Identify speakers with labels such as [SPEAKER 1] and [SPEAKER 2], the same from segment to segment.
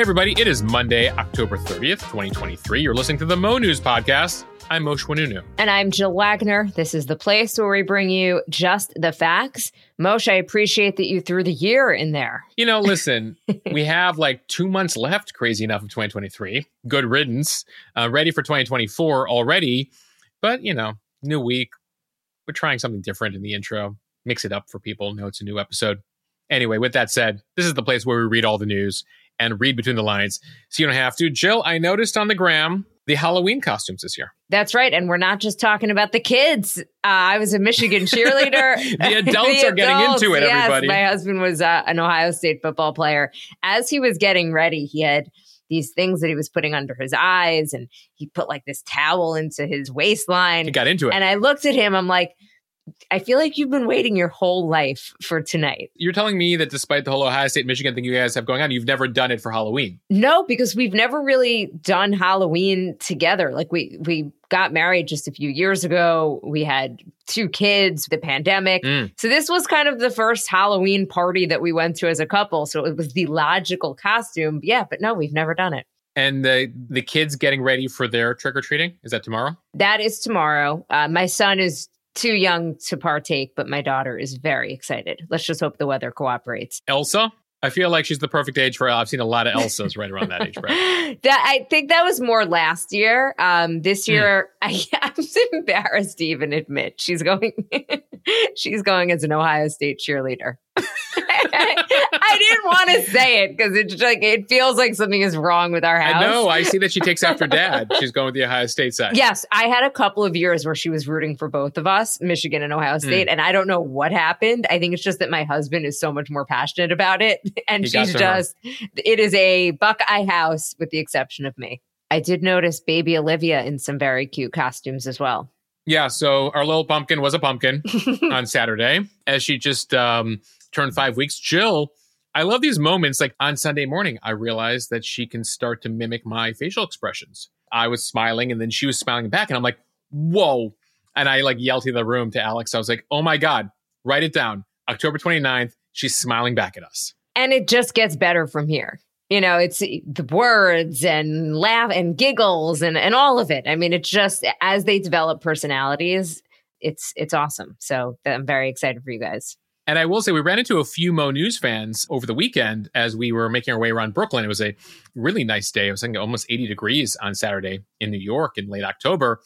[SPEAKER 1] Hey, everybody, it is Monday, October 30th, 2023. You're listening to the Mo News Podcast. I'm Moshe Oinounou.
[SPEAKER 2] And I'm Jill Wagner. This is the place where we bring you just the facts. Moshe, I appreciate that you threw the year in there.
[SPEAKER 1] You know, listen, we have like two months left, crazy enough, of 2023. Good riddance. Uh, ready for 2024 already. But, you know, new week. We're trying something different in the intro, mix it up for people, know it's a new episode. Anyway, with that said, this is the place where we read all the news and read between the lines so you don't have to. Jill, I noticed on the gram the Halloween costumes this year.
[SPEAKER 2] That's right. And we're not just talking about the kids. Uh, I was a Michigan cheerleader.
[SPEAKER 1] the adults the are getting into it,
[SPEAKER 2] yes,
[SPEAKER 1] everybody.
[SPEAKER 2] My husband was uh, an Ohio State football player. As he was getting ready, he had these things that he was putting under his eyes and he put like this towel into his waistline.
[SPEAKER 1] He got into it.
[SPEAKER 2] And I looked at him, I'm like, I feel like you've been waiting your whole life for tonight.
[SPEAKER 1] You're telling me that despite the whole Ohio State Michigan thing you guys have going on, you've never done it for Halloween?
[SPEAKER 2] No, because we've never really done Halloween together. Like we we got married just a few years ago. We had two kids, the pandemic. Mm. So this was kind of the first Halloween party that we went to as a couple. So it was the logical costume. Yeah, but no, we've never done it.
[SPEAKER 1] And the the kids getting ready for their trick or treating is that tomorrow?
[SPEAKER 2] That is tomorrow. Uh, my son is too young to partake, but my daughter is very excited. Let's just hope the weather cooperates.
[SPEAKER 1] Elsa? I feel like she's the perfect age for. I've seen a lot of Elsas right around that age bracket.
[SPEAKER 2] that I think that was more last year. Um, this hmm. year, mm. I, I'm embarrassed to even admit she's going. she's going as an Ohio State cheerleader. I didn't want to say it because it's like it feels like something is wrong with our house.
[SPEAKER 1] I know. I see that she takes after dad. She's going with the Ohio State side.
[SPEAKER 2] Yes, I had a couple of years where she was rooting for both of us, Michigan and Ohio State, mm. and I don't know what happened. I think it's just that my husband is so much more passionate about it, and he she's just. Her. It is a Buckeye house, with the exception of me. I did notice baby Olivia in some very cute costumes as well.
[SPEAKER 1] Yeah, so our little pumpkin was a pumpkin on Saturday as she just um, turned five weeks. Jill I love these moments. Like on Sunday morning, I realized that she can start to mimic my facial expressions. I was smiling and then she was smiling back. And I'm like, whoa. And I like yelled to the room to Alex. I was like, oh my God, write it down. October 29th, she's smiling back at us.
[SPEAKER 2] And it just gets better from here. You know, it's eh, the words and laugh and giggles and, and all of it. I mean, it's just as they develop personalities, it's it's awesome. So I'm very excited for you guys.
[SPEAKER 1] And I will say, we ran into a few Mo News fans over the weekend as we were making our way around Brooklyn. It was a really nice day. It was like almost 80 degrees on Saturday in New York in late October.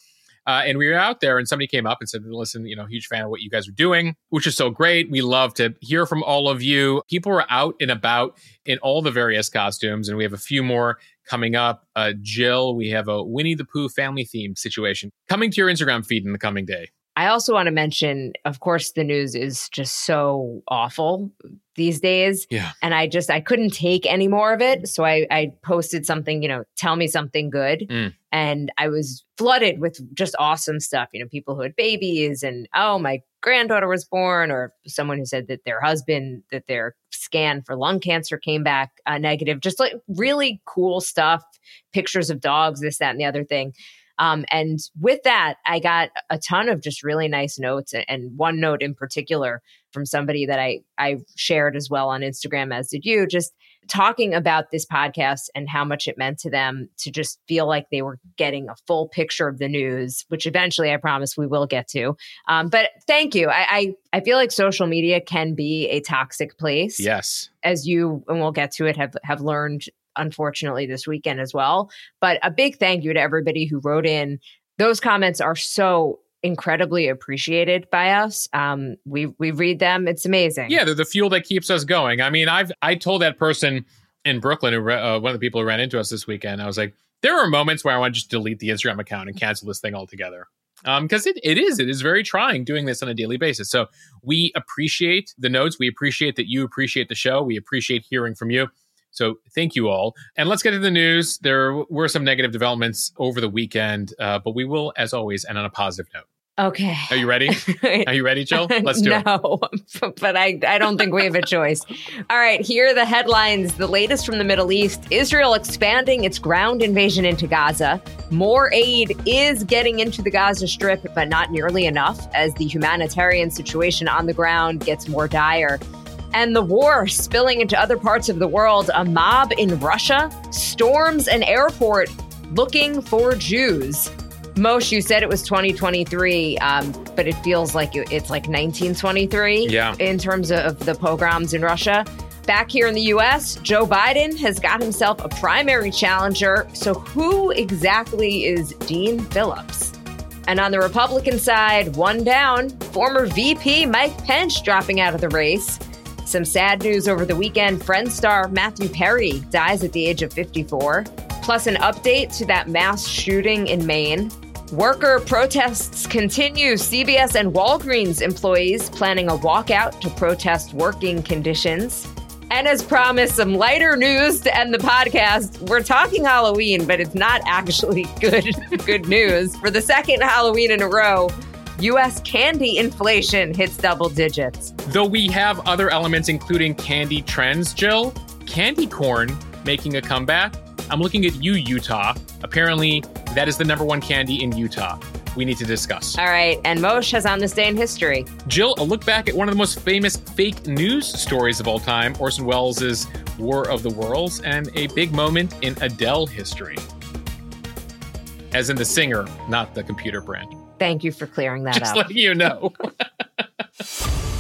[SPEAKER 1] Uh, and we were out there, and somebody came up and said, Listen, you know, huge fan of what you guys are doing, which is so great. We love to hear from all of you. People were out and about in all the various costumes, and we have a few more coming up. Uh, Jill, we have a Winnie the Pooh family theme situation coming to your Instagram feed in the coming day.
[SPEAKER 2] I also want to mention, of course, the news is just so awful these days.
[SPEAKER 1] Yeah.
[SPEAKER 2] And I just I couldn't take any more of it. So I, I posted something, you know, tell me something good. Mm. And I was flooded with just awesome stuff. You know, people who had babies and oh, my granddaughter was born, or someone who said that their husband, that their scan for lung cancer came back uh, negative. Just like really cool stuff, pictures of dogs, this, that, and the other thing. Um, and with that, I got a ton of just really nice notes, and one note in particular from somebody that I I shared as well on Instagram, as did you, just talking about this podcast and how much it meant to them to just feel like they were getting a full picture of the news, which eventually I promise we will get to. Um, but thank you. I, I I feel like social media can be a toxic place.
[SPEAKER 1] Yes,
[SPEAKER 2] as you and we'll get to it have have learned unfortunately this weekend as well. But a big thank you to everybody who wrote in. Those comments are so incredibly appreciated by us. Um, we we read them; it's amazing.
[SPEAKER 1] Yeah, they're the fuel that keeps us going. I mean, I've I told that person in Brooklyn, who uh, one of the people who ran into us this weekend, I was like, there are moments where I want to just delete the Instagram account and cancel this thing altogether. Because um, it, it is, it is very trying doing this on a daily basis. So we appreciate the notes. We appreciate that you appreciate the show. We appreciate hearing from you. So thank you all. And let's get to the news. There were some negative developments over the weekend, uh, but we will, as always, end on a positive note.
[SPEAKER 2] Okay.
[SPEAKER 1] Are you ready? Are you ready, Jill? Let's do
[SPEAKER 2] no,
[SPEAKER 1] it.
[SPEAKER 2] No, but I, I don't think we have a choice. All right, here are the headlines. The latest from the Middle East Israel expanding its ground invasion into Gaza. More aid is getting into the Gaza Strip, but not nearly enough as the humanitarian situation on the ground gets more dire. And the war spilling into other parts of the world. A mob in Russia storms an airport looking for Jews. Moshe, you said it was 2023, um, but it feels like it's like 1923
[SPEAKER 1] yeah.
[SPEAKER 2] in terms of the pogroms in Russia. Back here in the US, Joe Biden has got himself a primary challenger. So, who exactly is Dean Phillips? And on the Republican side, one down, former VP Mike Pence dropping out of the race. Some sad news over the weekend Friends star Matthew Perry dies at the age of 54. Plus, an update to that mass shooting in Maine. Worker protests continue. CVS and Walgreens employees planning a walkout to protest working conditions. And as promised, some lighter news to end the podcast. We're talking Halloween, but it's not actually good good news. For the second Halloween in a row, US candy inflation hits double digits.
[SPEAKER 1] Though we have other elements including candy trends, Jill, candy corn making a comeback. I'm looking at you, Utah. Apparently, that is the number one candy in Utah we need to discuss.
[SPEAKER 2] All right. And Moshe has on this day in history.
[SPEAKER 1] Jill, a look back at one of the most famous fake news stories of all time, Orson Welles' War of the Worlds, and a big moment in Adele history. As in the singer, not the computer brand.
[SPEAKER 2] Thank you for clearing that
[SPEAKER 1] Just
[SPEAKER 2] up.
[SPEAKER 1] letting you know.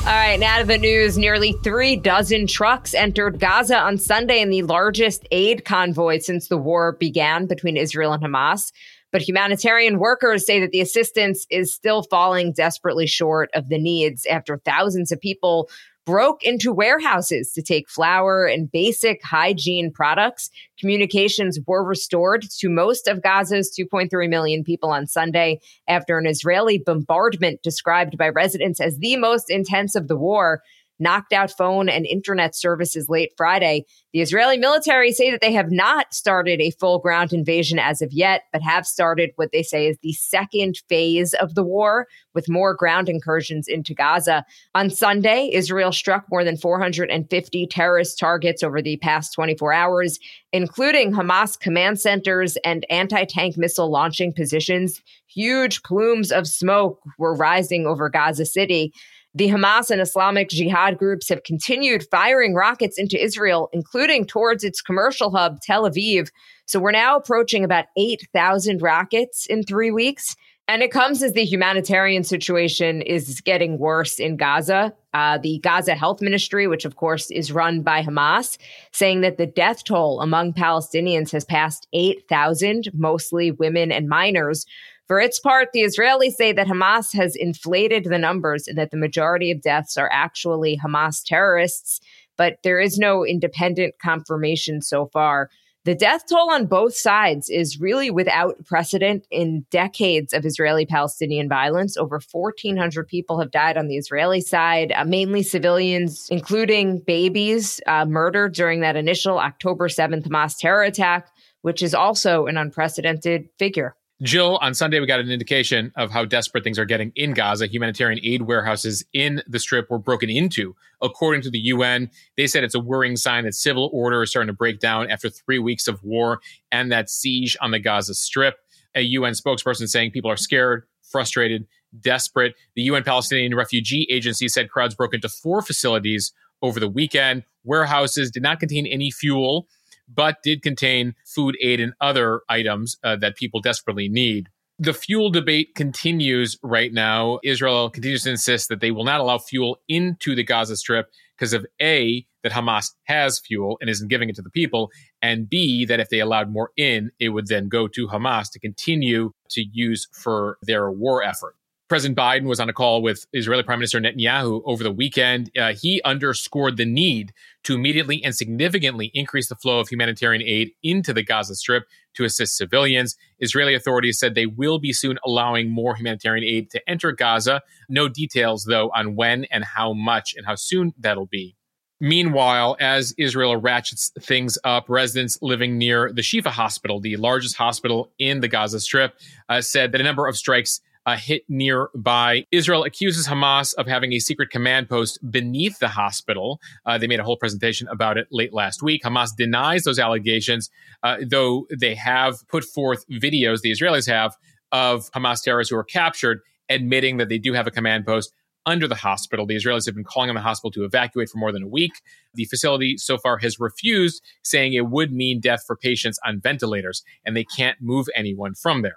[SPEAKER 2] All right, now to the news. Nearly three dozen trucks entered Gaza on Sunday in the largest aid convoy since the war began between Israel and Hamas. But humanitarian workers say that the assistance is still falling desperately short of the needs after thousands of people broke into warehouses to take flour and basic hygiene products. Communications were restored to most of Gaza's 2.3 million people on Sunday after an Israeli bombardment described by residents as the most intense of the war knocked out phone and internet services late Friday. The Israeli military say that they have not started a full ground invasion as of yet, but have started what they say is the second phase of the war with more ground incursions into Gaza. On Sunday, Israel struck more than 450 terrorist targets over the past 24 hours, including Hamas command centers and anti tank missile launching positions. Huge plumes of smoke were rising over Gaza City. The Hamas and Islamic Jihad groups have continued firing rockets into Israel, including towards its commercial hub, Tel Aviv. So we're now approaching about 8,000 rockets in three weeks. And it comes as the humanitarian situation is getting worse in Gaza. Uh, the Gaza Health Ministry, which of course is run by Hamas, saying that the death toll among Palestinians has passed 8,000, mostly women and minors. For its part, the Israelis say that Hamas has inflated the numbers and that the majority of deaths are actually Hamas terrorists, but there is no independent confirmation so far. The death toll on both sides is really without precedent in decades of Israeli Palestinian violence. Over 1,400 people have died on the Israeli side, uh, mainly civilians, including babies, uh, murdered during that initial October 7th Hamas terror attack, which is also an unprecedented figure.
[SPEAKER 1] Jill, on Sunday, we got an indication of how desperate things are getting in Gaza. Humanitarian aid warehouses in the strip were broken into. According to the UN, they said it's a worrying sign that civil order is starting to break down after three weeks of war and that siege on the Gaza Strip. A UN spokesperson saying people are scared, frustrated, desperate. The UN Palestinian Refugee Agency said crowds broke into four facilities over the weekend. Warehouses did not contain any fuel but did contain food aid and other items uh, that people desperately need. The fuel debate continues right now. Israel continues to insist that they will not allow fuel into the Gaza Strip because of A, that Hamas has fuel and isn't giving it to the people, and B, that if they allowed more in, it would then go to Hamas to continue to use for their war effort. President Biden was on a call with Israeli Prime Minister Netanyahu over the weekend. Uh, he underscored the need to immediately and significantly increase the flow of humanitarian aid into the Gaza Strip to assist civilians. Israeli authorities said they will be soon allowing more humanitarian aid to enter Gaza. No details, though, on when and how much and how soon that'll be. Meanwhile, as Israel ratchets things up, residents living near the Shifa hospital, the largest hospital in the Gaza Strip, uh, said that a number of strikes uh, hit nearby. Israel accuses Hamas of having a secret command post beneath the hospital. Uh, they made a whole presentation about it late last week. Hamas denies those allegations, uh, though they have put forth videos, the Israelis have, of Hamas terrorists who were captured, admitting that they do have a command post under the hospital. The Israelis have been calling on the hospital to evacuate for more than a week. The facility so far has refused, saying it would mean death for patients on ventilators, and they can't move anyone from there.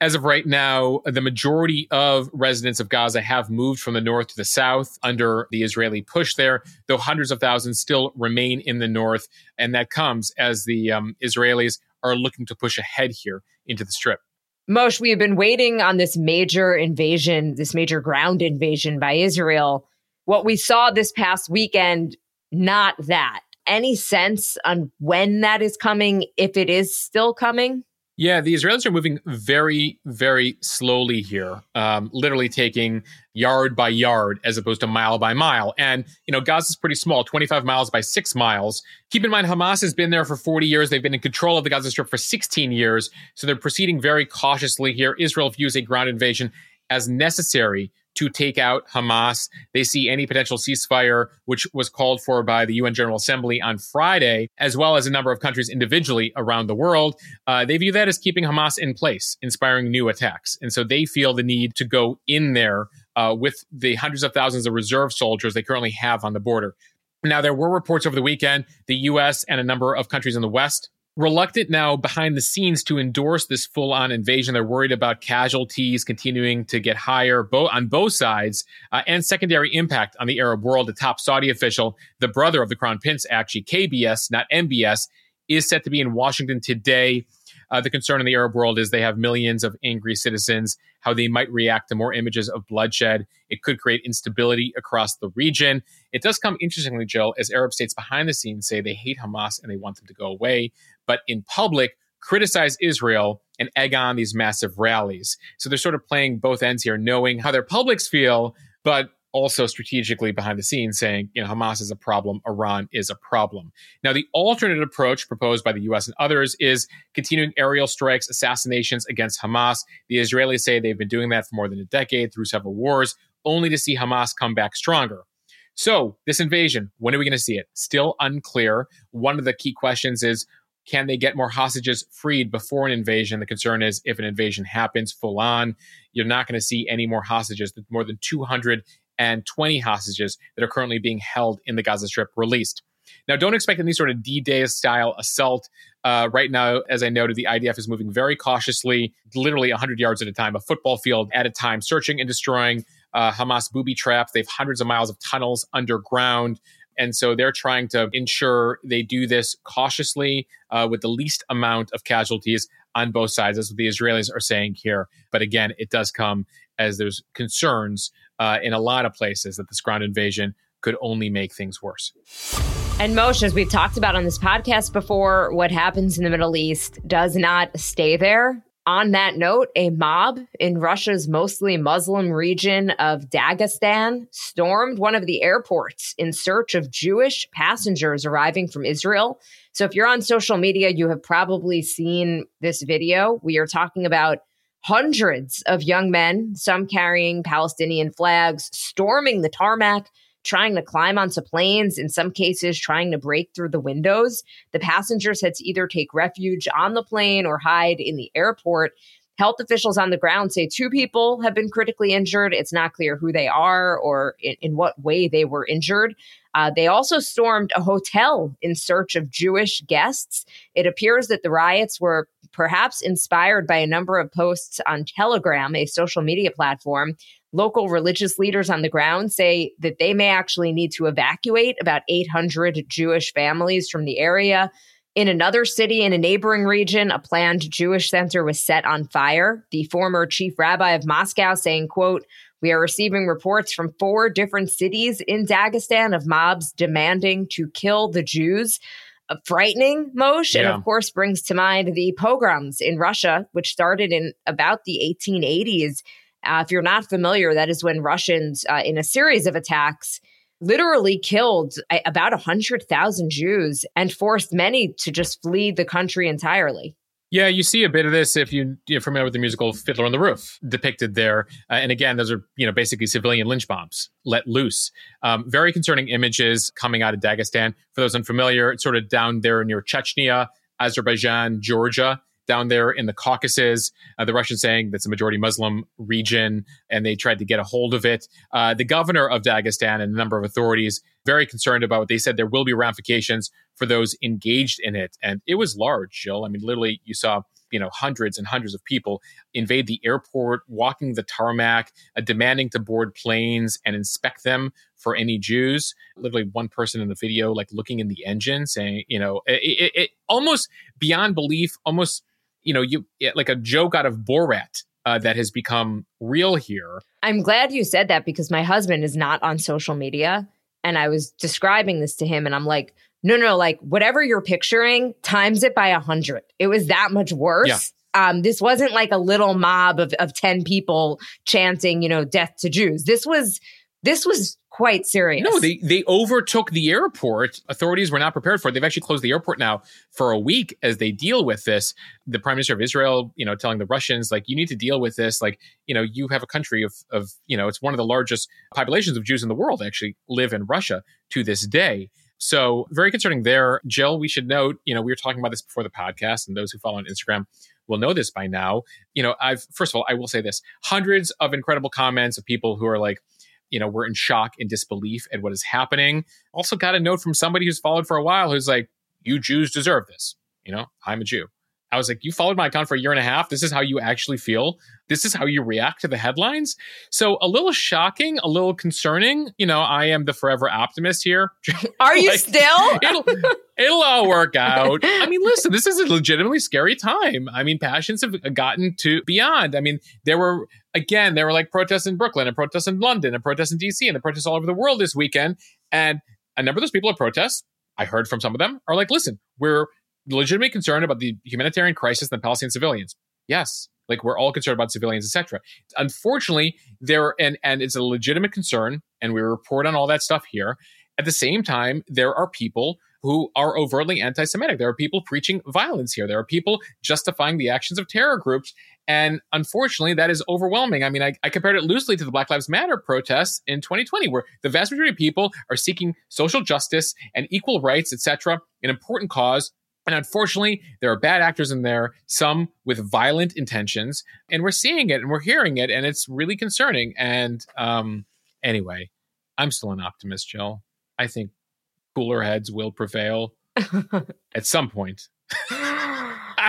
[SPEAKER 1] As of right now, the majority of residents of Gaza have moved from the north to the south under the Israeli push there, though hundreds of thousands still remain in the north. And that comes as the um, Israelis are looking to push ahead here into the strip.
[SPEAKER 2] Moshe, we have been waiting on this major invasion, this major ground invasion by Israel. What we saw this past weekend, not that. Any sense on when that is coming, if it is still coming?
[SPEAKER 1] Yeah, the Israelis are moving very, very slowly here, um, literally taking yard by yard as opposed to mile by mile. And, you know, Gaza is pretty small, 25 miles by six miles. Keep in mind, Hamas has been there for 40 years. They've been in control of the Gaza Strip for 16 years. So they're proceeding very cautiously here. Israel views a ground invasion as necessary to take out Hamas. They see any potential ceasefire, which was called for by the UN General Assembly on Friday, as well as a number of countries individually around the world. Uh, they view that as keeping Hamas in place, inspiring new attacks. And so they feel the need to go in there uh, with the hundreds of thousands of reserve soldiers they currently have on the border. Now, there were reports over the weekend, the U.S. and a number of countries in the West reluctant now behind the scenes to endorse this full on invasion. They're worried about casualties continuing to get higher bo- on both sides uh, and secondary impact on the Arab world. The top Saudi official, the brother of the crown prince, actually KBS, not MBS, is set to be in Washington today uh, the concern in the Arab world is they have millions of angry citizens, how they might react to more images of bloodshed. It could create instability across the region. It does come interestingly, Jill, as Arab states behind the scenes say they hate Hamas and they want them to go away, but in public, criticize Israel and egg on these massive rallies. So they're sort of playing both ends here, knowing how their publics feel, but also strategically behind the scenes saying, you know, Hamas is a problem, Iran is a problem. Now, the alternate approach proposed by the US and others is continuing aerial strikes, assassinations against Hamas. The Israelis say they've been doing that for more than a decade through several wars, only to see Hamas come back stronger. So, this invasion, when are we going to see it? Still unclear. One of the key questions is can they get more hostages freed before an invasion? The concern is if an invasion happens full on, you're not going to see any more hostages. More than 200 and 20 hostages that are currently being held in the Gaza Strip released. Now, don't expect any sort of D Day style assault. Uh, right now, as I noted, the IDF is moving very cautiously, literally 100 yards at a time, a football field at a time, searching and destroying uh, Hamas booby traps. They have hundreds of miles of tunnels underground. And so they're trying to ensure they do this cautiously uh, with the least amount of casualties on both sides. That's what the Israelis are saying here. But again, it does come as there's concerns uh, in a lot of places that this ground invasion could only make things worse.
[SPEAKER 2] And Moshe, as we've talked about on this podcast before, what happens in the Middle East does not stay there. On that note, a mob in Russia's mostly Muslim region of Dagestan stormed one of the airports in search of Jewish passengers arriving from Israel. So, if you're on social media, you have probably seen this video. We are talking about hundreds of young men, some carrying Palestinian flags, storming the tarmac, trying to climb onto planes, in some cases, trying to break through the windows. The passengers had to either take refuge on the plane or hide in the airport. Health officials on the ground say two people have been critically injured. It's not clear who they are or in, in what way they were injured. Uh, they also stormed a hotel in search of Jewish guests. It appears that the riots were perhaps inspired by a number of posts on Telegram, a social media platform. Local religious leaders on the ground say that they may actually need to evacuate about 800 Jewish families from the area. In another city in a neighboring region, a planned Jewish center was set on fire. The former chief rabbi of Moscow saying, quote, we are receiving reports from four different cities in Dagestan of mobs demanding to kill the Jews A frightening, Moshe, yeah. and of course brings to mind the pogroms in Russia, which started in about the 1880s. Uh, if you're not familiar, that is when Russians, uh, in a series of attacks, literally killed about 100,000 Jews and forced many to just flee the country entirely.
[SPEAKER 1] Yeah, you see a bit of this if you, are familiar with the musical Fiddler on the Roof depicted there. Uh, and again, those are you know basically civilian lynch bombs let loose. Um, very concerning images coming out of Dagestan. For those unfamiliar, it's sort of down there near Chechnya, Azerbaijan, Georgia. Down there in the Caucasus. Uh, the Russians saying that's a majority Muslim region, and they tried to get a hold of it. Uh, the governor of Dagestan and a number of authorities very concerned about what They said there will be ramifications for those engaged in it, and it was large, Jill. I mean, literally, you saw you know hundreds and hundreds of people invade the airport walking the tarmac uh, demanding to board planes and inspect them for any jews literally one person in the video like looking in the engine saying you know it, it, it almost beyond belief almost you know you like a joke out of borat uh, that has become real here
[SPEAKER 2] i'm glad you said that because my husband is not on social media and i was describing this to him and i'm like no, no, like whatever you're picturing, times it by a hundred. It was that much worse. Yeah. Um, this wasn't like a little mob of, of 10 people chanting, you know, death to Jews. This was this was quite serious.
[SPEAKER 1] No, they they overtook the airport. Authorities were not prepared for it. They've actually closed the airport now for a week as they deal with this. The prime minister of Israel, you know, telling the Russians like you need to deal with this. Like, you know, you have a country of of, you know, it's one of the largest populations of Jews in the world actually live in Russia to this day. So very concerning there. Jill, we should note, you know, we were talking about this before the podcast, and those who follow on Instagram will know this by now. You know, I've first of all, I will say this: hundreds of incredible comments of people who are like, you know, we're in shock and disbelief at what is happening. Also got a note from somebody who's followed for a while who's like, you Jews deserve this. You know, I'm a Jew. I was like, you followed my account for a year and a half. This is how you actually feel. This is how you react to the headlines. So a little shocking, a little concerning. You know, I am the forever optimist here.
[SPEAKER 2] Are you like, still?
[SPEAKER 1] it'll, it'll all work out. I mean, listen, this is a legitimately scary time. I mean, passions have gotten to beyond. I mean, there were, again, there were like protests in Brooklyn and protests in London and protests in DC and the protests all over the world this weekend. And a number of those people at protests, I heard from some of them, are like, listen, we're legitimately concerned about the humanitarian crisis and the Palestinian civilians. Yes, like we're all concerned about civilians, etc. Unfortunately, there and and it's a legitimate concern, and we report on all that stuff here. At the same time, there are people who are overtly anti-Semitic. There are people preaching violence here. There are people justifying the actions of terror groups. And unfortunately, that is overwhelming. I mean, I, I, compared it loosely to the Black Lives Matter protests in 2020, where the vast majority of people are seeking social justice and equal rights, etc., an important cause and unfortunately, there are bad actors in there, some with violent intentions, and we're seeing it and we're hearing it, and it's really concerning. And um, anyway, I'm still an optimist, Jill. I think cooler heads will prevail at some point.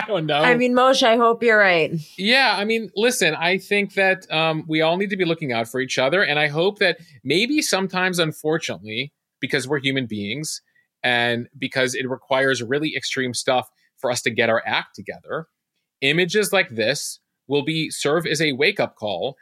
[SPEAKER 1] I don't know.
[SPEAKER 2] I mean, Moshe, I hope you're right.
[SPEAKER 1] Yeah, I mean, listen, I think that um, we all need to be looking out for each other, and I hope that maybe sometimes, unfortunately, because we're human beings, and because it requires really extreme stuff for us to get our act together, images like this will be serve as a wake up call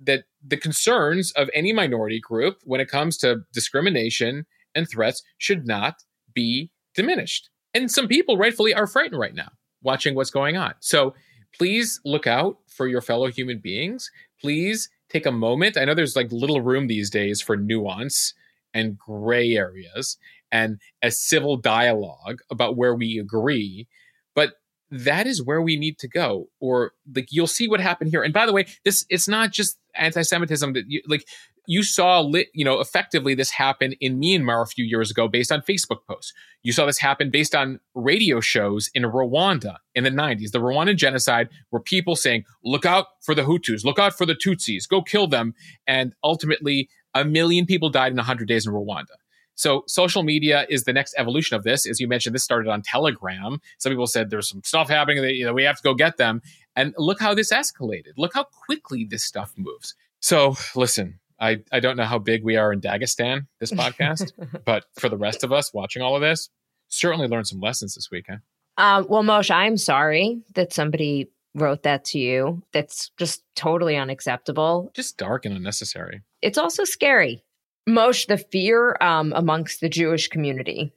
[SPEAKER 1] that the concerns of any minority group when it comes to discrimination and threats should not be diminished. And some people rightfully are frightened right now watching what's going on. So please look out for your fellow human beings. Please take a moment. I know there's like little room these days for nuance and gray areas and a civil dialogue about where we agree. But that is where we need to go. Or like you'll see what happened here. And by the way, this it's not just anti-Semitism that you like you saw lit, you know, effectively this happen in Myanmar a few years ago based on Facebook posts. You saw this happen based on radio shows in Rwanda in the 90s, the Rwandan genocide, where people saying, look out for the Hutus, look out for the Tutsis, go kill them. And ultimately, a million people died in 100 days in Rwanda. So social media is the next evolution of this. As you mentioned, this started on Telegram. Some people said there's some stuff happening that you know we have to go get them. And look how this escalated. Look how quickly this stuff moves. So listen, I, I don't know how big we are in Dagestan, this podcast, but for the rest of us watching all of this, certainly learned some lessons this weekend.
[SPEAKER 2] Uh, well, Moshe, I'm sorry that somebody wrote that to you. That's just totally unacceptable.
[SPEAKER 1] Just dark and unnecessary.
[SPEAKER 2] It's also scary. Moshe, the fear um, amongst the Jewish community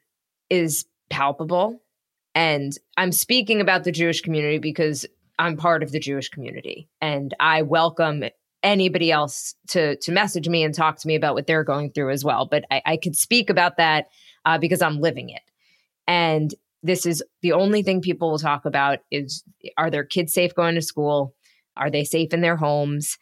[SPEAKER 2] is palpable. And I'm speaking about the Jewish community because I'm part of the Jewish community. And I welcome anybody else to to message me and talk to me about what they're going through as well. But I, I could speak about that uh, because I'm living it. And this is the only thing people will talk about is are their kids safe going to school? Are they safe in their homes?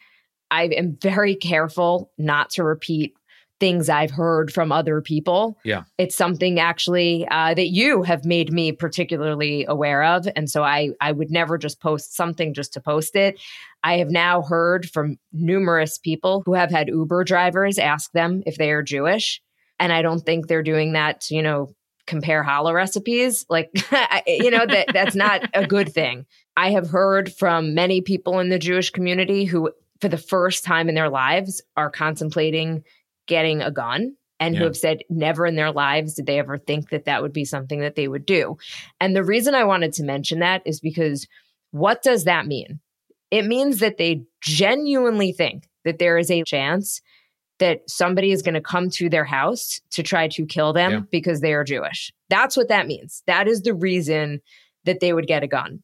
[SPEAKER 2] I am very careful not to repeat things I've heard from other people.
[SPEAKER 1] Yeah.
[SPEAKER 2] It's something actually uh, that you have made me particularly aware of. And so I, I would never just post something just to post it. I have now heard from numerous people who have had Uber drivers ask them if they are Jewish. And I don't think they're doing that to, you know, compare challah recipes. Like, you know, that that's not a good thing. I have heard from many people in the Jewish community who, for the first time in their lives, are contemplating getting a gun and yeah. who have said never in their lives did they ever think that that would be something that they would do. And the reason I wanted to mention that is because what does that mean? It means that they genuinely think that there is a chance that somebody is going to come to their house to try to kill them yeah. because they are Jewish. That's what that means. That is the reason that they would get a gun.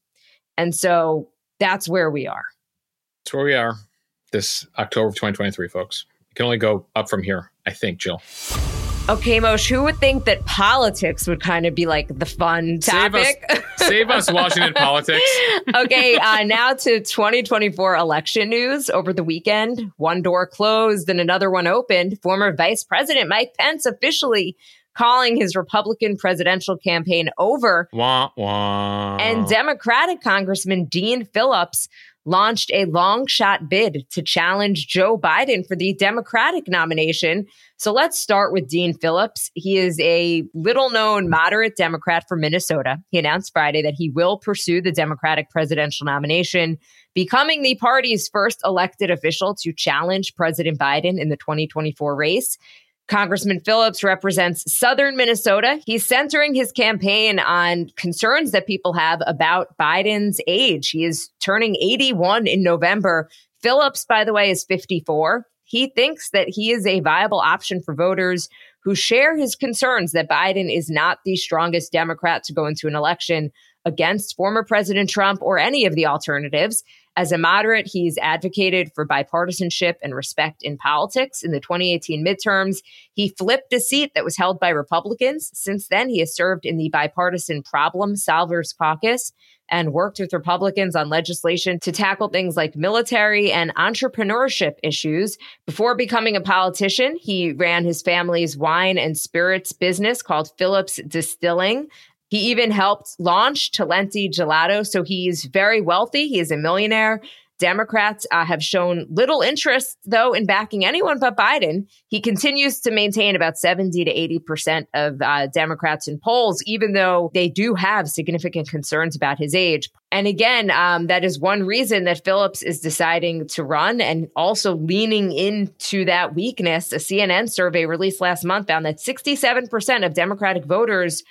[SPEAKER 2] And so that's where we are.
[SPEAKER 1] That's where we are this October of 2023, folks. It can only go up from here, I think, Jill.
[SPEAKER 2] Okay, Moshe, who would think that politics would kind of be like the fun topic?
[SPEAKER 1] Save us, save us Washington politics.
[SPEAKER 2] okay, uh, now to 2024 election news. Over the weekend, one door closed and another one opened. Former Vice President Mike Pence officially calling his Republican presidential campaign over.
[SPEAKER 1] Wah, wah.
[SPEAKER 2] And Democratic Congressman Dean Phillips launched a long shot bid to challenge Joe Biden for the Democratic nomination. So let's start with Dean Phillips. He is a little known moderate Democrat from Minnesota. He announced Friday that he will pursue the Democratic presidential nomination, becoming the party's first elected official to challenge President Biden in the 2024 race. Congressman Phillips represents southern Minnesota. He's centering his campaign on concerns that people have about Biden's age. He is turning 81 in November. Phillips, by the way, is 54. He thinks that he is a viable option for voters who share his concerns that Biden is not the strongest Democrat to go into an election against former President Trump or any of the alternatives. As a moderate, he's advocated for bipartisanship and respect in politics. In the 2018 midterms, he flipped a seat that was held by Republicans. Since then, he has served in the Bipartisan Problem Solvers Caucus and worked with Republicans on legislation to tackle things like military and entrepreneurship issues. Before becoming a politician, he ran his family's wine and spirits business called Phillips Distilling. He even helped launch Talenti Gelato. So he's very wealthy. He is a millionaire. Democrats uh, have shown little interest, though, in backing anyone but Biden. He continues to maintain about 70 to 80% of uh, Democrats in polls, even though they do have significant concerns about his age. And again, um, that is one reason that Phillips is deciding to run and also leaning into that weakness. A CNN survey released last month found that 67% of Democratic voters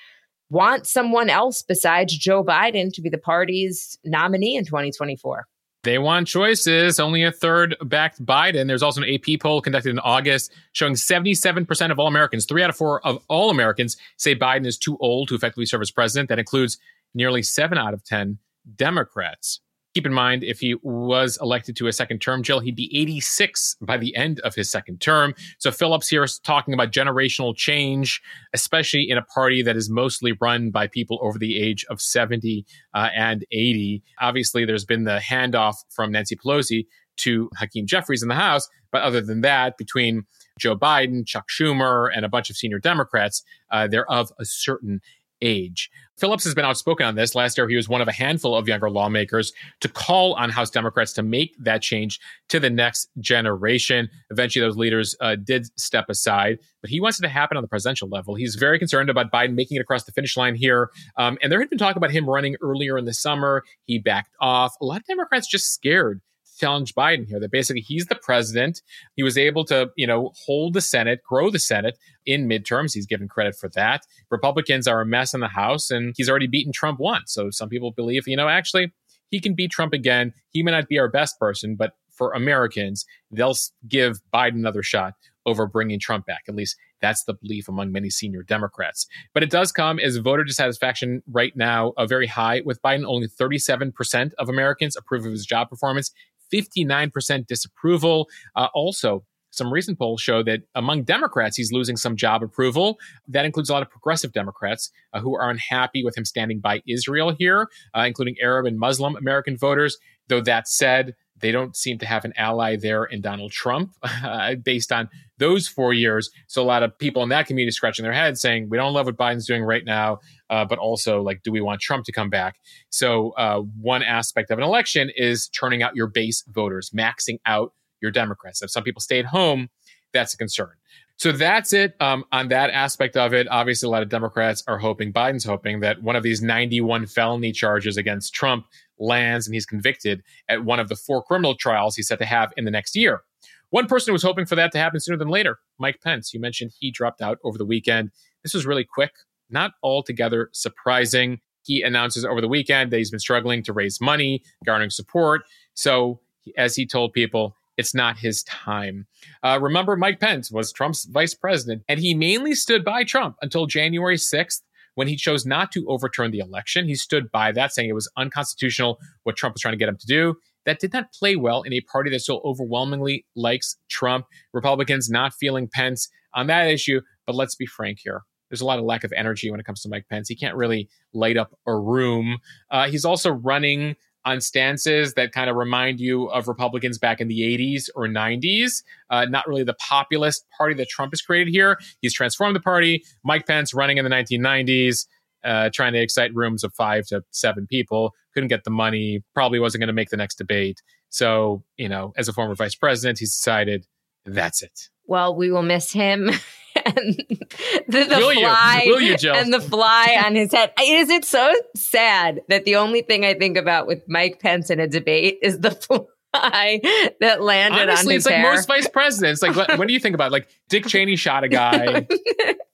[SPEAKER 2] want someone else besides Joe Biden to be the party's nominee in 2024.
[SPEAKER 1] They want choices. Only a third backed Biden. There's also an AP poll conducted in August showing 77% of all Americans, three out of four of all Americans, say Biden is too old to effectively serve as president. That includes nearly seven out of 10 Democrats. Keep in mind, if he was elected to a second term, Jill, he'd be 86 by the end of his second term. So Phillips here is talking about generational change, especially in a party that is mostly run by people over the age of 70 uh, and 80. Obviously, there's been the handoff from Nancy Pelosi to Hakeem Jeffries in the House. But other than that, between Joe Biden, Chuck Schumer, and a bunch of senior Democrats, uh, they're of a certain age. Phillips has been outspoken on this. Last year, he was one of a handful of younger lawmakers to call on House Democrats to make that change to the next generation. Eventually, those leaders uh, did step aside, but he wants it to happen on the presidential level. He's very concerned about Biden making it across the finish line here. Um, and there had been talk about him running earlier in the summer. He backed off. A lot of Democrats just scared challenge Biden here. That basically he's the president. He was able to, you know, hold the Senate, grow the Senate in midterms. He's given credit for that. Republicans are a mess in the House, and he's already beaten Trump once. So some people believe, you know, actually he can beat Trump again. He may not be our best person, but for Americans, they'll give Biden another shot over bringing Trump back. At least that's the belief among many senior Democrats. But it does come as voter dissatisfaction right now a very high with Biden. Only 37% of Americans approve of his job performance. 59% disapproval. Uh, also, some recent polls show that among Democrats, he's losing some job approval. That includes a lot of progressive Democrats uh, who are unhappy with him standing by Israel here, uh, including Arab and Muslim American voters. Though that said, they don't seem to have an ally there in Donald Trump uh, based on those four years. So a lot of people in that community scratching their heads saying, we don't love what Biden's doing right now, uh, but also like, do we want Trump to come back? So uh, one aspect of an election is turning out your base voters, maxing out your Democrats. If some people stay at home, that's a concern. So that's it um, on that aspect of it. Obviously, a lot of Democrats are hoping, Biden's hoping that one of these 91 felony charges against Trump lands and he's convicted at one of the four criminal trials he's set to have in the next year. One person was hoping for that to happen sooner than later, Mike Pence. You mentioned he dropped out over the weekend. This was really quick, not altogether surprising. He announces over the weekend that he's been struggling to raise money, garnering support. So, as he told people, it's not his time. Uh, remember, Mike Pence was Trump's vice president, and he mainly stood by Trump until January 6th when he chose not to overturn the election. He stood by that, saying it was unconstitutional what Trump was trying to get him to do. That did not play well in a party that so overwhelmingly likes Trump. Republicans not feeling Pence on that issue. But let's be frank here. There's a lot of lack of energy when it comes to Mike Pence. He can't really light up a room. Uh, he's also running on stances that kind of remind you of Republicans back in the 80s or 90s. Uh, not really the populist party that Trump has created here. He's transformed the party. Mike Pence running in the 1990s, uh, trying to excite rooms of five to seven people, couldn't get the money, probably wasn't going to make the next debate. So, you know, as a former vice president, he's decided that's it.
[SPEAKER 2] Well, we will miss him. and the, the
[SPEAKER 1] will
[SPEAKER 2] fly
[SPEAKER 1] you? You,
[SPEAKER 2] and the fly on his head. Is it so sad that the only thing I think about with Mike Pence in a debate is the fly that landed
[SPEAKER 1] Honestly,
[SPEAKER 2] on his
[SPEAKER 1] it's
[SPEAKER 2] hair?
[SPEAKER 1] like most vice presidents. Like, what, when do you think about it? like Dick Cheney shot a guy?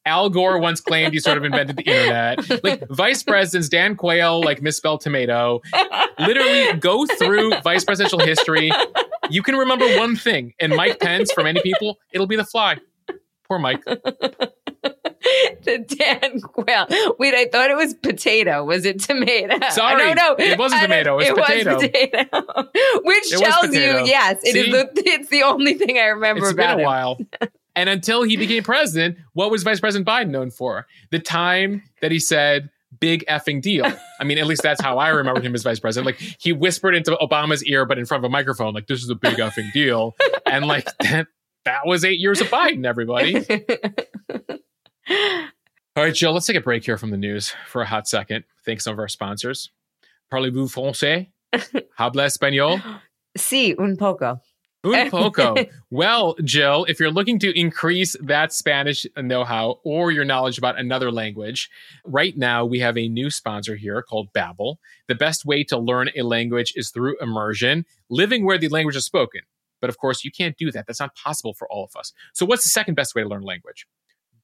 [SPEAKER 1] Al Gore once claimed he sort of invented the internet. Like vice presidents, Dan Quayle like misspelled tomato. Literally go through vice presidential history. You can remember one thing, and Mike Pence for many people, it'll be the fly. Poor Mike.
[SPEAKER 2] the Dan Quayle. Wait, I thought it was potato. Was it tomato?
[SPEAKER 1] Sorry,
[SPEAKER 2] I don't know.
[SPEAKER 1] it wasn't tomato. It was potato.
[SPEAKER 2] Was potato. Which
[SPEAKER 1] It
[SPEAKER 2] tells
[SPEAKER 1] potato.
[SPEAKER 2] you, yes, it is
[SPEAKER 1] See?
[SPEAKER 2] the, it's the only thing I remember
[SPEAKER 1] It's been a
[SPEAKER 2] him.
[SPEAKER 1] while. And until he became president, what was Vice President Biden known for? The time that he said, big effing deal. I mean, at least that's how I remembered him as vice president. Like he whispered into Obama's ear, but in front of a microphone, like, this is a big effing deal. And like that, that was eight years of Biden, everybody. All right, Jill, let's take a break here from the news for a hot second. Thanks some of our sponsors. Parlez-vous français? Habla español?
[SPEAKER 2] sí, un poco.
[SPEAKER 1] Un poco. well, Jill, if you're looking to increase that Spanish know how or your knowledge about another language, right now we have a new sponsor here called Babbel. The best way to learn a language is through immersion, living where the language is spoken. But of course, you can't do that. That's not possible for all of us. So, what's the second best way to learn language?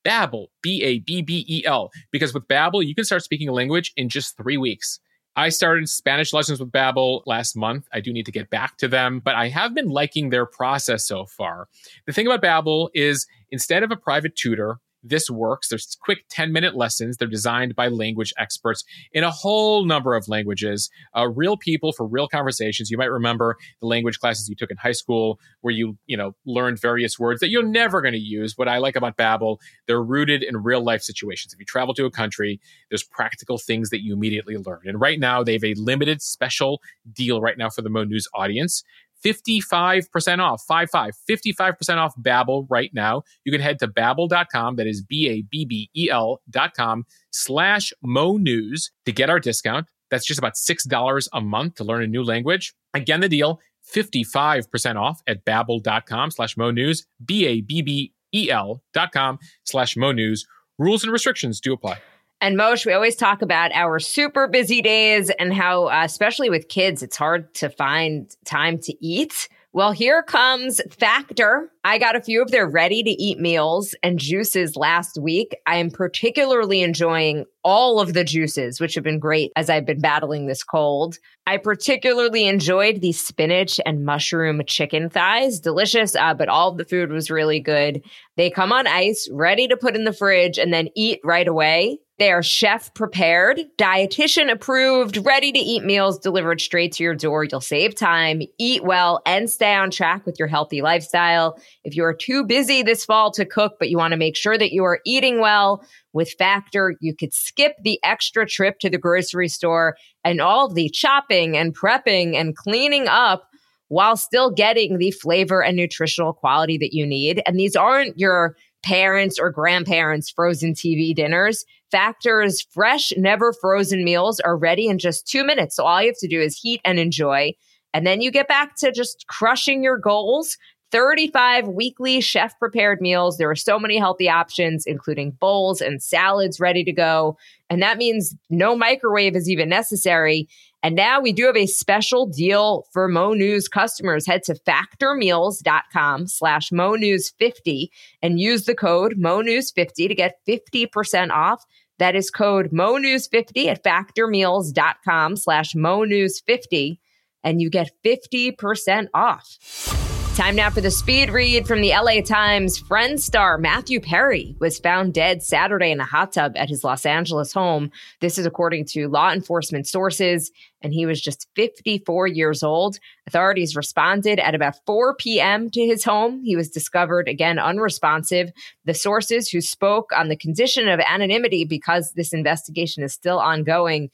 [SPEAKER 1] Babbel, B A B B E L. Because with Babbel, you can start speaking a language in just three weeks. I started Spanish lessons with Babbel last month. I do need to get back to them, but I have been liking their process so far. The thing about Babbel is instead of a private tutor, this works. There's quick 10 minute lessons. They're designed by language experts in a whole number of languages, uh, real people for real conversations. You might remember the language classes you took in high school where you, you know, learned various words that you're never going to use. What I like about Babbel, they're rooted in real life situations. If you travel to a country, there's practical things that you immediately learn. And right now they have a limited special deal right now for the Mo News audience. 55% off, 55, 55% off Babbel right now. You can head to babbel.com, that is B-A-B-B-E-L dot com slash Mo News to get our discount. That's just about $6 a month to learn a new language. Again, the deal, 55% off at babbel.com slash Mo News, B-A-B-B-E-L dot com slash Mo News. Rules and restrictions do apply.
[SPEAKER 2] And Moshe, we always talk about our super busy days and how, uh, especially with kids, it's hard to find time to eat. Well, here comes Factor. I got a few of their ready to eat meals and juices last week. I am particularly enjoying all of the juices, which have been great as I've been battling this cold. I particularly enjoyed the spinach and mushroom chicken thighs. Delicious, uh, but all of the food was really good. They come on ice, ready to put in the fridge and then eat right away. They are chef prepared, dietitian approved, ready to eat meals delivered straight to your door. You'll save time, eat well, and stay on track with your healthy lifestyle. If you are too busy this fall to cook, but you want to make sure that you are eating well, with Factor, you could skip the extra trip to the grocery store and all the chopping and prepping and cleaning up while still getting the flavor and nutritional quality that you need. And these aren't your parents or grandparents' frozen TV dinners. Factor's fresh, never frozen meals are ready in just two minutes. So all you have to do is heat and enjoy. And then you get back to just crushing your goals. 35 weekly chef prepared meals. There are so many healthy options, including bowls and salads ready to go. And that means no microwave is even necessary. And now we do have a special deal for Mo News customers. Head to factormeals.com slash Mo News 50 and use the code Mo News 50 to get 50% off. That is code Mo News 50 at factormeals.com slash Mo News 50 and you get 50% off. Time now for the speed read from the LA Times. Friend star Matthew Perry was found dead Saturday in a hot tub at his Los Angeles home. This is according to law enforcement sources, and he was just 54 years old. Authorities responded at about 4 p.m. to his home. He was discovered again unresponsive. The sources who spoke on the condition of anonymity because this investigation is still ongoing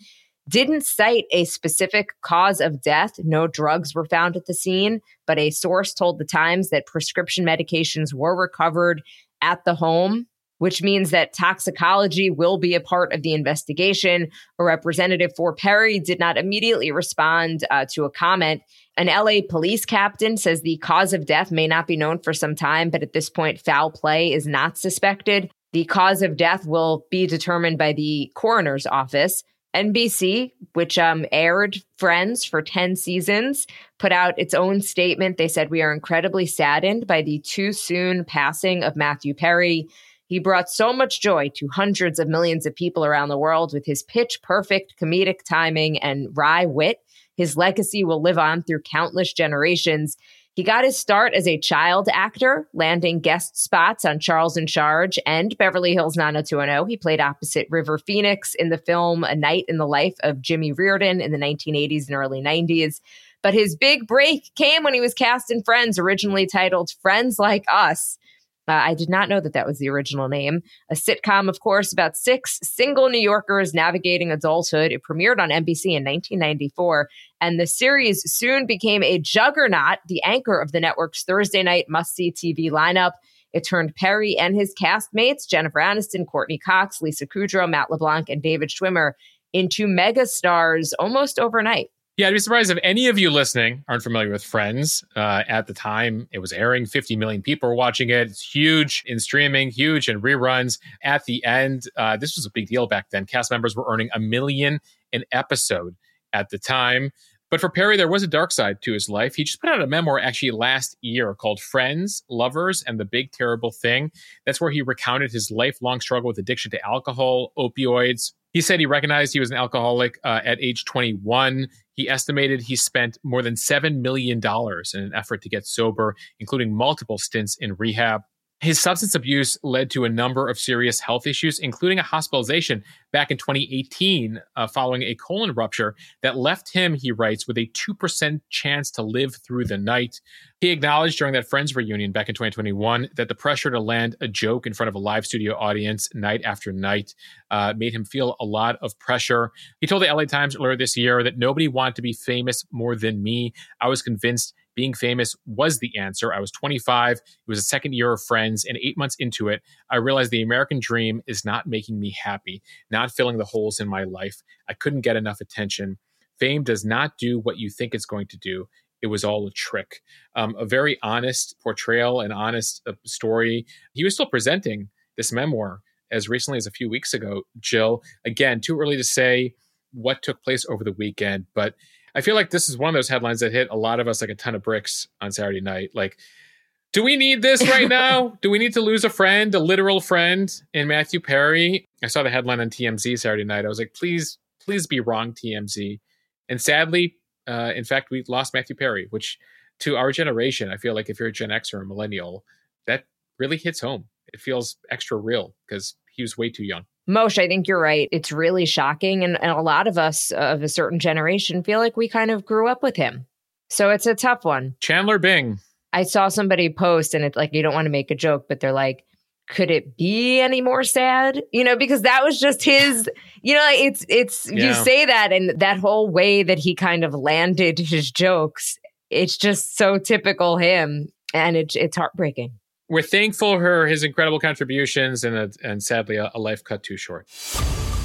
[SPEAKER 2] didn't cite a specific cause of death. No drugs were found at the scene, but a source told the Times that prescription medications were recovered at the home, which means that toxicology will be a part of the investigation. A representative for Perry did not immediately respond uh, to a comment. An LA police captain says the cause of death may not be known for some time, but at this point, foul play is not suspected. The cause of death will be determined by the coroner's office. NBC, which um, aired Friends for 10 seasons, put out its own statement. They said, We are incredibly saddened by the too soon passing of Matthew Perry. He brought so much joy to hundreds of millions of people around the world with his pitch perfect comedic timing and wry wit. His legacy will live on through countless generations. He got his start as a child actor, landing guest spots on Charles in Charge and Beverly Hills 90210. He played opposite River Phoenix in the film A Night in the Life of Jimmy Reardon in the 1980s and early 90s. But his big break came when he was cast in Friends, originally titled Friends Like Us. Uh, I did not know that that was the original name. A sitcom, of course, about six single New Yorkers navigating adulthood. It premiered on NBC in 1994, and the series soon became a juggernaut, the anchor of the network's Thursday night must see TV lineup. It turned Perry and his castmates, Jennifer Aniston, Courteney Cox, Lisa Kudrow, Matt LeBlanc, and David Schwimmer, into megastars almost overnight.
[SPEAKER 1] Yeah, I'd be surprised if any of you listening aren't familiar with Friends. Uh, at the time it was airing, 50 million people were watching it. It's huge in streaming, huge in reruns. At the end, uh, this was a big deal back then. Cast members were earning a million an episode at the time. But for Perry, there was a dark side to his life. He just put out a memoir actually last year called Friends, Lovers, and the Big Terrible Thing. That's where he recounted his lifelong struggle with addiction to alcohol, opioids. He said he recognized he was an alcoholic uh, at age 21. He estimated he spent more than $7 million in an effort to get sober, including multiple stints in rehab. His substance abuse led to a number of serious health issues, including a hospitalization back in 2018 uh, following a colon rupture that left him, he writes, with a 2% chance to live through the night. He acknowledged during that Friends reunion back in 2021 that the pressure to land a joke in front of a live studio audience night after night uh, made him feel a lot of pressure. He told the LA Times earlier this year that nobody wanted to be famous more than me. I was convinced being famous was the answer. I was 25. It was a second year of friends. And eight months into it, I realized the American dream is not making me happy, not filling the holes in my life. I couldn't get enough attention. Fame does not do what you think it's going to do. It was all a trick. Um, a very honest portrayal, an honest uh, story. He was still presenting this memoir as recently as a few weeks ago, Jill. Again, too early to say what took place over the weekend, but I feel like this is one of those headlines that hit a lot of us like a ton of bricks on Saturday night. Like, do we need this right now? do we need to lose a friend, a literal friend in Matthew Perry? I saw the headline on TMZ Saturday night. I was like, please, please be wrong, TMZ. And sadly, uh, in fact, we lost Matthew Perry, which to our generation, I feel like if you're a Gen X or a millennial, that really hits home. It feels extra real because he was way too young.
[SPEAKER 2] Mosheh, I think you're right. It's really shocking. And, and a lot of us of a certain generation feel like we kind of grew up with him. So it's a tough one.
[SPEAKER 1] Chandler Bing.
[SPEAKER 2] I saw somebody post and it's like, you don't want to make a joke, but they're like, could it be any more sad? You know, because that was just his, you know, it's, it's, yeah. you say that and that whole way that he kind of landed his jokes it's just so typical him. And it, it's heartbreaking.
[SPEAKER 1] We're thankful for his incredible contributions and, a, and sadly, a, a life cut too short.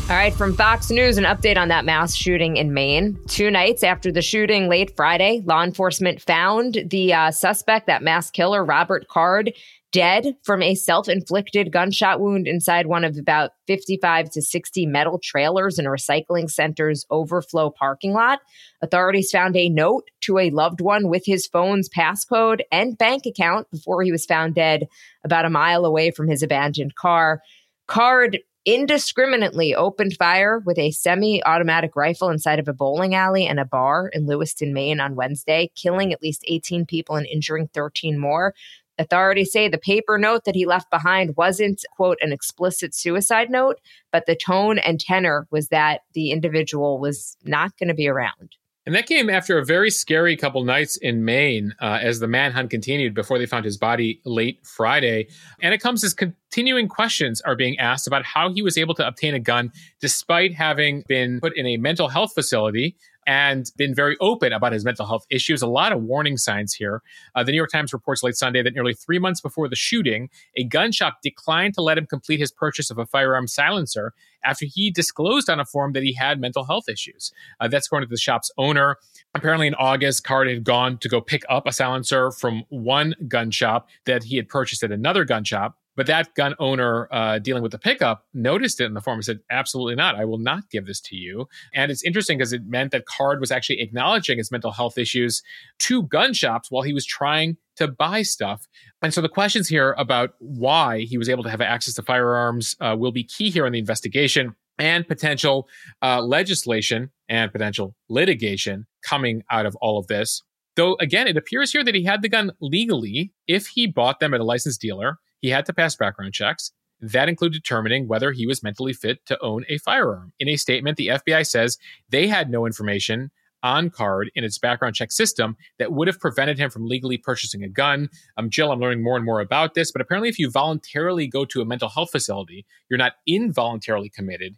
[SPEAKER 2] All right, from Fox News, an update on that mass shooting in Maine. Two nights after the shooting, late Friday, law enforcement found the uh, suspect, that mass killer, Robert Card, dead from a self inflicted gunshot wound inside one of about 55 to 60 metal trailers in a recycling center's overflow parking lot. Authorities found a note to a loved one with his phone's passcode and bank account before he was found dead about a mile away from his abandoned car. Card indiscriminately opened fire with a semi automatic rifle inside of a bowling alley and a bar in Lewiston, Maine on Wednesday, killing at least 18 people and injuring 13 more. Authorities say the paper note that he left behind wasn't, quote, an explicit suicide note, but the tone and tenor was that the individual was not going to be around.
[SPEAKER 1] And that came after a very scary couple nights in Maine uh, as the manhunt continued before they found his body late Friday. And it comes as continuing questions are being asked about how he was able to obtain a gun despite having been put in a mental health facility and been very open about his mental health issues. A lot of warning signs here. Uh, the New York Times reports late Sunday that nearly three months before the shooting, a gun shop declined to let him complete his purchase of a firearm silencer after he disclosed on a form that he had mental health issues. Uh, that's according to the shop's owner. Apparently, in August, Card had gone to go pick up a silencer from one gun shop that he had purchased at another gun shop. But that gun owner uh, dealing with the pickup noticed it in the form and said, absolutely not. I will not give this to you. And it's interesting because it meant that Card was actually acknowledging his mental health issues to gun shops while he was trying to buy stuff. And so the questions here about why he was able to have access to firearms uh, will be key here in the investigation and potential uh, legislation and potential litigation coming out of all of this. Though, again, it appears here that he had the gun legally if he bought them at a licensed dealer he had to pass background checks. That included determining whether he was mentally fit to own a firearm. In a statement, the FBI says they had no information on card in its background check system that would have prevented him from legally purchasing a gun. Um, Jill, I'm learning more and more about this, but apparently, if you voluntarily go to a mental health facility, you're not involuntarily committed,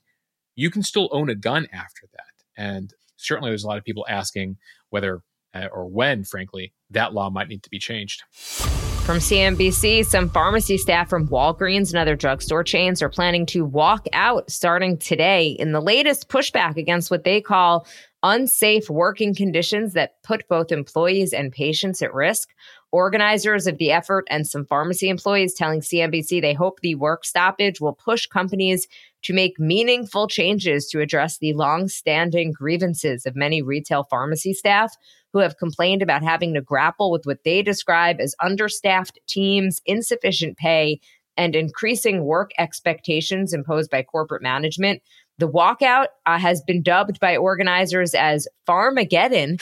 [SPEAKER 1] you can still own a gun after that. And certainly, there's a lot of people asking whether uh, or when, frankly, that law might need to be changed.
[SPEAKER 2] From CNBC, some pharmacy staff from Walgreens and other drugstore chains are planning to walk out starting today in the latest pushback against what they call unsafe working conditions that put both employees and patients at risk. Organizers of the effort and some pharmacy employees telling CNBC they hope the work stoppage will push companies to make meaningful changes to address the long standing grievances of many retail pharmacy staff who have complained about having to grapple with what they describe as understaffed teams, insufficient pay, and increasing work expectations imposed by corporate management. The walkout uh, has been dubbed by organizers as Pharmageddon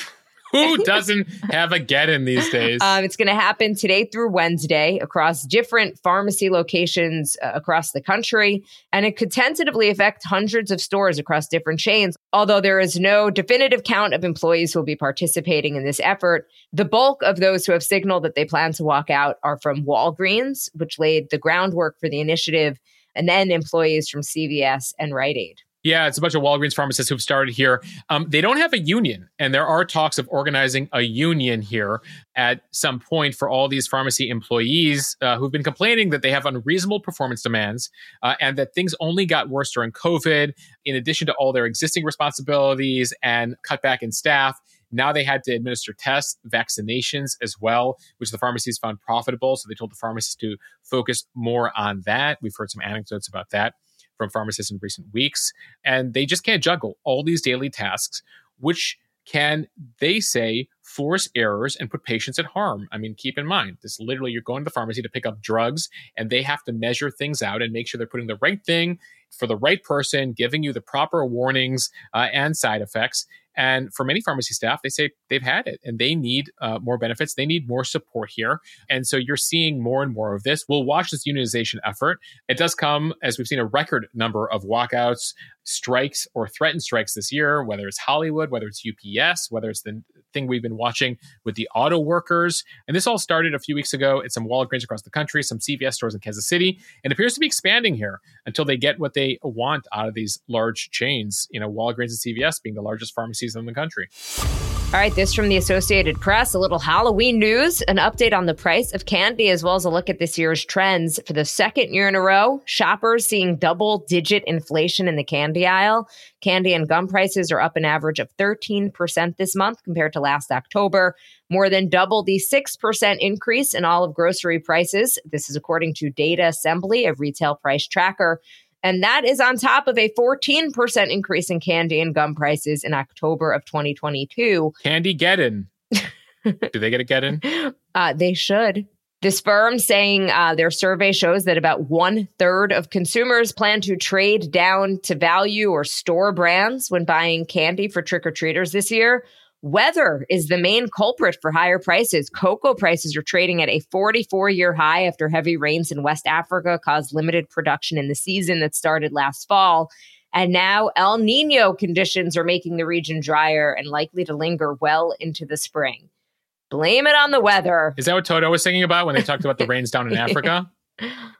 [SPEAKER 1] who doesn't have a get in these days?
[SPEAKER 2] Um, it's going to happen today through Wednesday across different pharmacy locations uh, across the country. And it could tentatively affect hundreds of stores across different chains. Although there is no definitive count of employees who will be participating in this effort, the bulk of those who have signaled that they plan to walk out are from Walgreens, which laid the groundwork for the initiative, and then employees from CVS and Rite Aid.
[SPEAKER 1] Yeah, it's a bunch of Walgreens pharmacists who've started here. Um, they don't have a union, and there are talks of organizing a union here at some point for all these pharmacy employees uh, who've been complaining that they have unreasonable performance demands uh, and that things only got worse during COVID, in addition to all their existing responsibilities and cutback in staff. Now they had to administer tests, vaccinations as well, which the pharmacies found profitable. So they told the pharmacists to focus more on that. We've heard some anecdotes about that from pharmacists in recent weeks. And they just can't juggle all these daily tasks, which can, they say, force errors and put patients at harm. I mean, keep in mind, this literally you're going to the pharmacy to pick up drugs and they have to measure things out and make sure they're putting the right thing for the right person, giving you the proper warnings uh, and side effects. And for many pharmacy staff, they say they've had it and they need uh, more benefits. They need more support here. And so you're seeing more and more of this. We'll watch this unionization effort. It does come as we've seen a record number of walkouts, strikes, or threatened strikes this year, whether it's Hollywood, whether it's UPS, whether it's the thing we've been watching with the auto workers. And this all started a few weeks ago at some Walgreens across the country, some CVS stores in Kansas City, and appears to be expanding here until they get what they want out of these large chains. You know, Walgreens and CVS being the largest pharmacies in the country.
[SPEAKER 2] All right, this from the Associated Press, a little Halloween news, an update on the price of candy, as well as a look at this year's trends. For the second year in a row, shoppers seeing double digit inflation in the candy aisle. Candy and gum prices are up an average of 13% this month compared to last October, more than double the 6% increase in all of grocery prices. This is according to Datasembly, a retail price tracker. And that is on top of a 14% increase in candy and gum prices in October of 2022.
[SPEAKER 1] Candy Geddon. Do they get a Geddon?
[SPEAKER 2] Uh, they should. This firm saying uh, their survey shows that about one third of consumers plan to trade down to value or store brands when buying candy for trick or treaters this year. Weather is the main culprit for higher prices. Cocoa prices are trading at a 44 year high after heavy rains in West Africa caused limited production in the season that started last fall. And now El Nino conditions are making the region drier and likely to linger well into the spring. Blame it on the weather.
[SPEAKER 1] Is that what Toto was singing about when they talked about the rains down in Africa?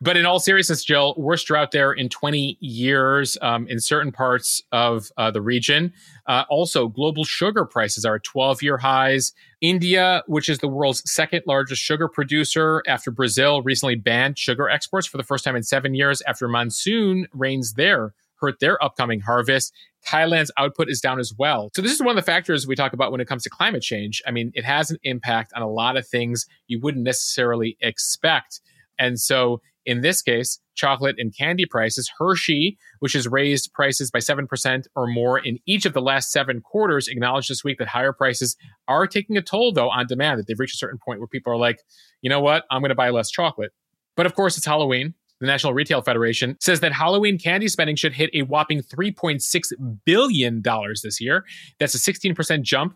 [SPEAKER 1] But in all seriousness, Jill, worst drought there in 20 years um, in certain parts of uh, the region. Uh, also, global sugar prices are at 12 year highs. India, which is the world's second largest sugar producer after Brazil recently banned sugar exports for the first time in seven years after monsoon rains there hurt their upcoming harvest. Thailand's output is down as well. So, this is one of the factors we talk about when it comes to climate change. I mean, it has an impact on a lot of things you wouldn't necessarily expect. And so in this case, chocolate and candy prices, Hershey, which has raised prices by 7% or more in each of the last seven quarters, acknowledged this week that higher prices are taking a toll, though, on demand, that they've reached a certain point where people are like, you know what, I'm going to buy less chocolate. But of course, it's Halloween. The National Retail Federation says that Halloween candy spending should hit a whopping $3.6 billion this year. That's a 16% jump,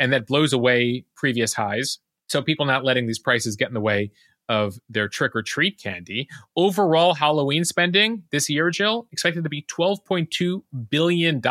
[SPEAKER 1] and that blows away previous highs. So people not letting these prices get in the way of their trick or treat candy. Overall Halloween spending this year, Jill, expected to be $12.2 billion. And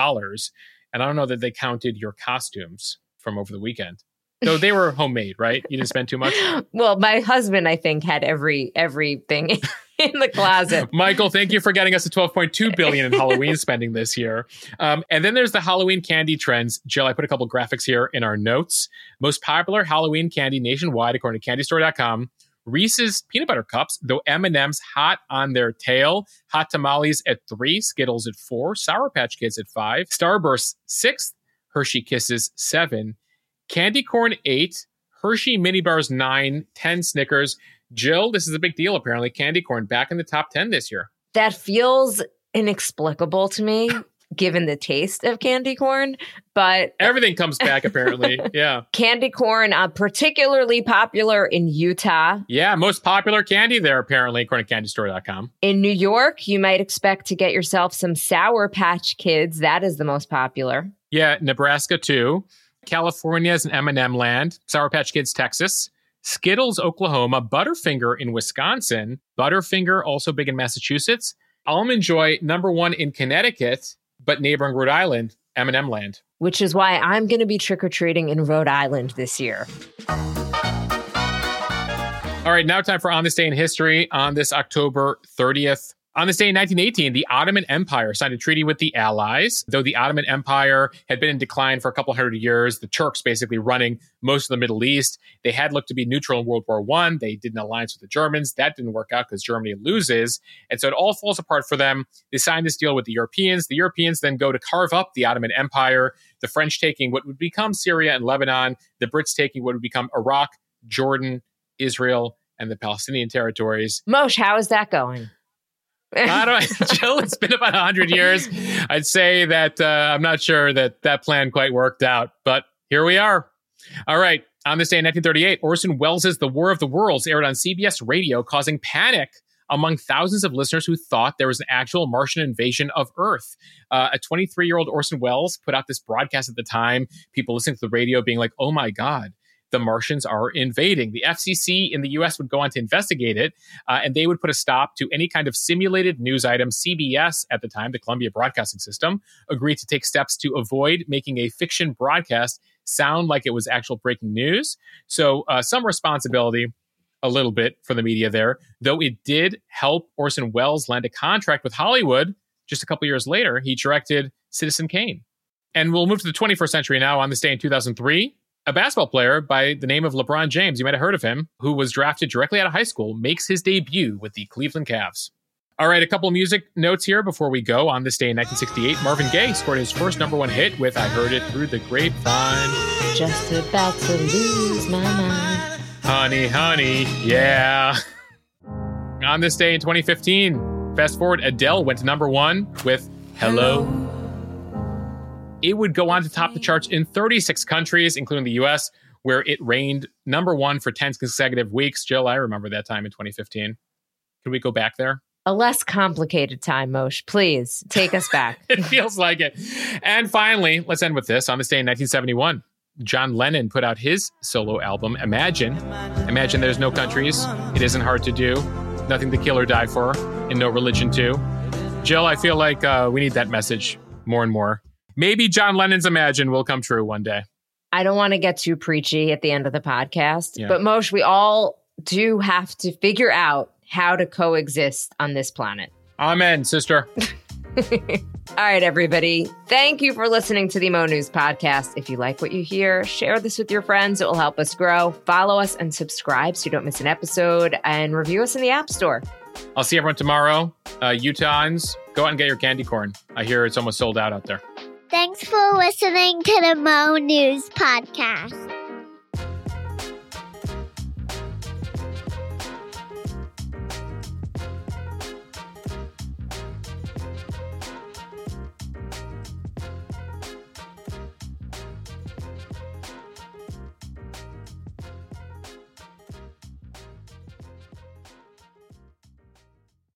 [SPEAKER 1] I don't know that they counted your costumes from over the weekend. Though they were homemade, right? You didn't spend too much.
[SPEAKER 2] Well, my husband, I think, had every everything in the closet.
[SPEAKER 1] Michael, thank you for getting us to 12.2 billion in Halloween spending this year. Um, and then there's the Halloween candy trends. Jill, I put a couple graphics here in our notes. Most popular Halloween candy nationwide, according to CandyStore.com, Reese's peanut butter cups, though M&M's hot on their tail. Hot tamales at three, Skittles at four, Sour Patch Kids at five, Starburst sixth, Hershey Kisses seven, Candy Corn eight, Hershey Mini Bars nine, ten Snickers. Jill, this is a big deal apparently. Candy Corn back in the top 10 this year.
[SPEAKER 2] That feels inexplicable to me given the taste of candy corn, but
[SPEAKER 1] everything comes back apparently. yeah.
[SPEAKER 2] Candy corn, uh, particularly popular in Utah.
[SPEAKER 1] Yeah, most popular candy there apparently, according to candystore.com.
[SPEAKER 2] In New York, you might expect to get yourself some Sour Patch Kids. That is the most popular.
[SPEAKER 1] Yeah, Nebraska too. California is an M&M land. Sour Patch Kids, Texas. Skittles, Oklahoma. Butterfinger in Wisconsin. Butterfinger also big in Massachusetts. Almond Joy, number one in Connecticut but neighboring Rhode Island, M&M land.
[SPEAKER 2] Which is why I'm going to be trick or treating in Rhode Island this year.
[SPEAKER 1] All right, now time for On This Day in History on this October 30th. On this day in 1918, the Ottoman Empire signed a treaty with the Allies. Though the Ottoman Empire had been in decline for a couple hundred years, the Turks basically running most of the Middle East. They had looked to be neutral in World War One. They did an alliance with the Germans. That didn't work out because Germany loses. And so it all falls apart for them. They signed this deal with the Europeans. The Europeans then go to carve up the Ottoman Empire, the French taking what would become Syria and Lebanon, the Brits taking what would become Iraq, Jordan, Israel, and the Palestinian territories.
[SPEAKER 2] Mosheh, how is that going?
[SPEAKER 1] I don't, Jill, it's been about 100 years. I'd say that uh, I'm not sure that that plan quite worked out, but here we are. All right. On this day in 1938, Orson Welles' The War of the Worlds aired on CBS radio, causing panic among thousands of listeners who thought there was an actual Martian invasion of Earth. Uh, a 23 year old Orson Welles put out this broadcast at the time, people listening to the radio being like, oh my God, the Martians are invading. The FCC in the US would go on to investigate it, uh, and they would put a stop to any kind of simulated news item. CBS, at the time, the Columbia Broadcasting System, agreed to take steps to avoid making a fiction broadcast sound like it was actual breaking news. So, uh, some responsibility a little bit for the media there, though it did help Orson Welles land a contract with Hollywood. Just a couple years later, he directed Citizen Kane. And we'll move to the 21st century now. On this day in 2003, a basketball player by the name of LeBron James, you might have heard of him, who was drafted directly out of high school, makes his debut with the Cleveland Cavs. All right, a couple music notes here before we go. On this day in 1968, Marvin Gaye scored his first number one hit with I Heard It Through the Grapevine.
[SPEAKER 2] Just about to lose my mind.
[SPEAKER 1] Honey, honey, yeah. On this day in 2015, fast forward, Adele went to number one with Hello. It would go on to top the charts in 36 countries, including the US, where it reigned number one for 10 consecutive weeks. Jill, I remember that time in 2015. Can we go back there?
[SPEAKER 2] A less complicated time, Mosheh. Please take us back.
[SPEAKER 1] it feels like it. And finally, let's end with this. On this day in 1971, John Lennon put out his solo album, Imagine. Imagine there's no countries. It isn't hard to do. Nothing to kill or die for, and no religion too. Jill, I feel like uh, we need that message more and more. Maybe John Lennon's Imagine will come true one day.
[SPEAKER 2] I don't want to get too preachy at the end of the podcast, yeah. but Mosheh, we all do have to figure out how to coexist on this planet.
[SPEAKER 1] Amen, sister.
[SPEAKER 2] All right, everybody. Thank you for listening to the Mo News podcast. If you like what you hear, share this with your friends. It will help us grow. Follow us and subscribe so you don't miss an episode and review us in the App Store.
[SPEAKER 1] I'll see everyone tomorrow. Uh, Utahns, go out and get your candy corn. I hear it's almost sold out out there.
[SPEAKER 3] Thanks for listening to the Mo News podcast.